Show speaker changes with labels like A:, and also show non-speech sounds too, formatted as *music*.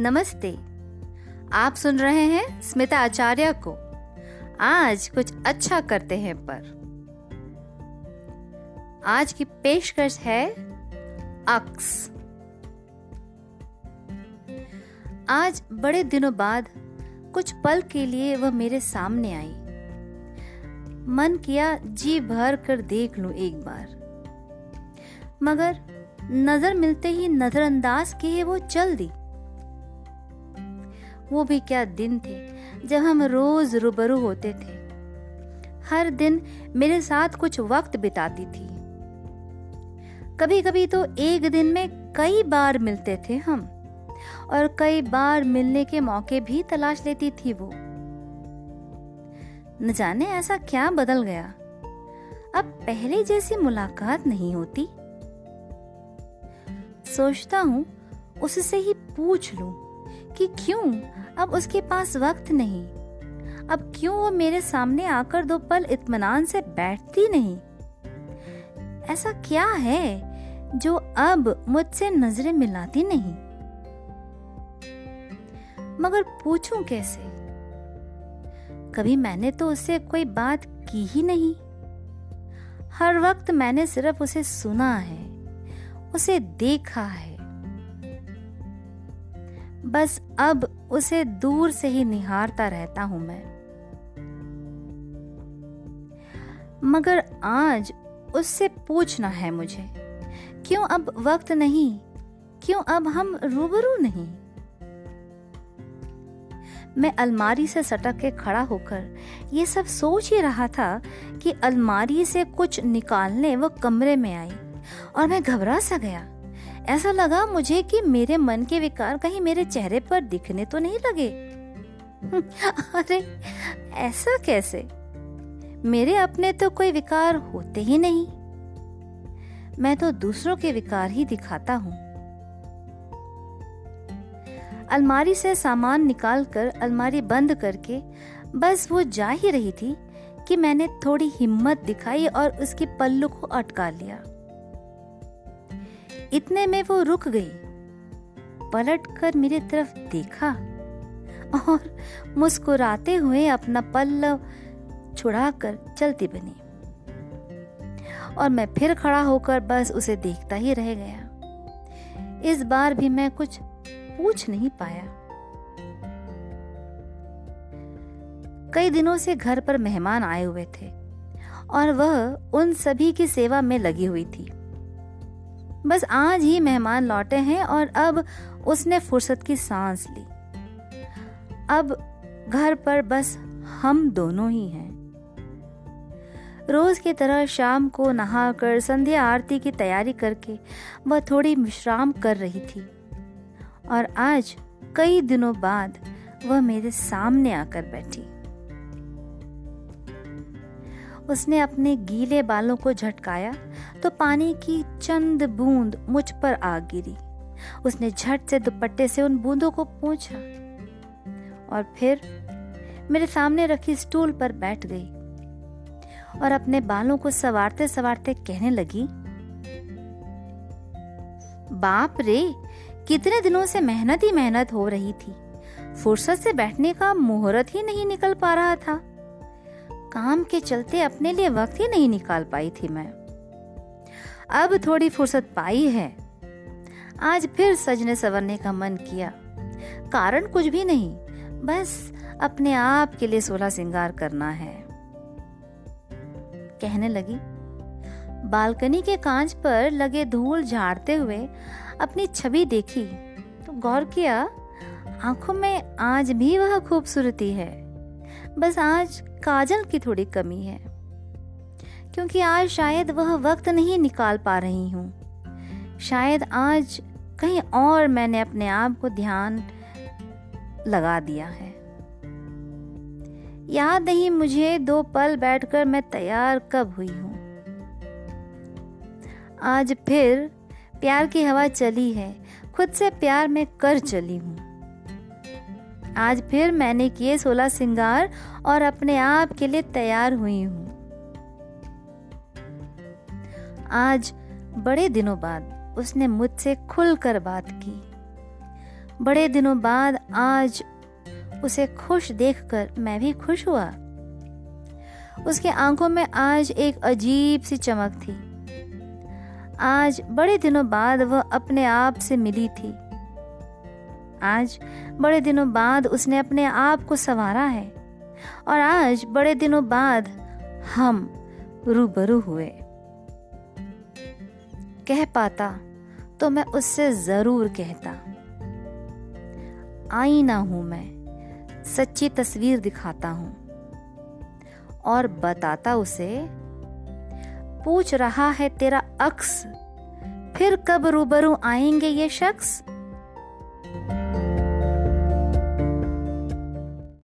A: नमस्ते। आप सुन रहे हैं स्मिता आचार्य को। आज कुछ अच्छा करते हैं पर। आज की पेशकश है अक्स। आज बड़े दिनों बाद कुछ पल के लिए वह मेरे सामने आई। मन किया, जी भर कर देख लूँ एक बार। मगर नज़र मिलते ही नजरअंदाज किए वो चल दी। वो भी क्या दिन थे जब हम रोज रूबरू होते थे। हर दिन मेरे साथ कुछ वक्त बिताती थी। कभी कभी तो एक दिन में कई बार मिलते थे हम, और कई बार मिलने के मौके भी तलाश लेती थी वो। न जाने ऐसा क्या बदल गया। अब पहले जैसी मुलाकात नहीं होती। सोचता हूँ, उससे ही पूछ लूँ कि क्यों अब उसके पास वक्त नहीं। अब क्यों वो मेरे सामने आकर दो पल इत्मीनान से बैठती नहीं? ऐसा क्या है जो अब मुझसे नज़रें मिलाती नहीं? मगर पूछूँ कैसे? कभी मैंने तो उससे कोई बात की ही नहीं। हर वक्त मैंने सिर्फ़ उसे सुना है, उसे देखा है। बस अब उसे दूर से ही निहारता रहता हूँ मैं। मगर आज उससे पूछना है मुझे, क्यों अब वक्त नहीं? क्यों अब हम रूबरू नहीं? मैं अलमारी से सटक के खड़ा होकर ये सब सोच ही रहा था कि अलमारी से कुछ निकालने वो कमरे में आई और मैं घबरा सा गया। ऐसा लगा मुझे कि मेरे मन के विकार कहीं मेरे चेहरे पर दिखने तो नहीं लगे। *laughs* अरे, ऐसा कैसे? मेरे अपने तो कोई विकार होते ही नहीं। मैं तो दूसरों के विकार ही दिखाता हूँ। अलमारी से सामान निकालकर अलमारी बंद करके बस वो जा ही रही थी कि मैंने थोड़ी हिम्मत दिखाई और उसके पल्लू को अटका लिया। इतने में वो रुक गई। पलट कर मेरी तरफ़ देखा और मुस्कुराते हुए अपना पल्लव छुड़ाकर चलती बनी। और मैं फिर खड़ा होकर बस उसे देखता ही रह गया। इस बार भी मैं कुछ पूछ नहीं पाया। कई दिनों से घर पर मेहमान आए हुए थे और वह उन सभी की सेवा में लगी हुई थी। बस आज ही मेहमान लौटे हैं और अब उसने फुर्सत की सांस ली। अब घर पर बस हम दोनों ही हैं। रोज की तरह शाम को नहाकर संध्या आरती की तैयारी करके वह थोड़ी विश्राम कर रही थी। और आज कई दिनों बाद वह मेरे सामने आकर बैठी। उसने अपने गीले बालों को झटकाया तो पानी की चंद बूंद मुझ पर आ गिरी। उसने झट से दुपट्टे से उन बूंदों को पूछा, और फिर मेरे सामने रखी स्टूल पर बैठ गई, और अपने बालों को सवारते सवारते कहने लगी, बाप रे, कितने दिनों से मेहनत ही मेहनत हो रही थी। फुर्सत से बैठने का मुहूर्त ही नहीं निकल पा रहा था। काम के चलते अपने लिए वक्त ही नहीं निकाल पाई थी मैं। अब थोड़ी फुर्सत पाई है। आज फिर सजने सवरने का मन किया। कारण कुछ भी नहीं, बस अपने आप के लिए सोलह सिंगार करना है। कहने लगी, बालकनी के कांच पर लगे धूल झाड़ते हुए अपनी छवि देखी तो गौर किया, आँखों में आज भी वह खूबसूरती है। बस आज काजल की थोड़ी कमी है, क्योंकि आज शायद वह वक्त नहीं निकाल पा रही हूँ। शायद आज कहीं और मैंने अपने आप को ध्यान लगा दिया है। याद नहीं मुझे दो पल बैठकर मैं तैयार कब हुई हूँ। आज फिर प्यार की हवा चली है, खुद से प्यार में कर चली हूँ। आज फिर मैंने किए सोलह सिंगार और अपने आप के लिए तैयार हुई हूँ। आज बड़े दिनों बाद उसने मुझसे खुलकर बात की। बड़े दिनों बाद आज उसे खुश देखकर मैं भी खुश हुआ। उसके आँखों में आज एक अजीब सी चमक थी। आज बड़े दिनों बाद वह अपने आप से मिली थी। आज बड़े दिनों बाद उसने अपने आप को संवारा है। और आज बड़े दिनों बाद हम रूबरू हुए। कह पाता तो मैं उससे ज़रूर कहता। आईना हूँ मैं, सच्ची तस्वीर दिखाता हूँ। और बताता उसे, पूछ रहा है तेरा अक्स, फिर कब रूबरू आएँगे ये शख्स?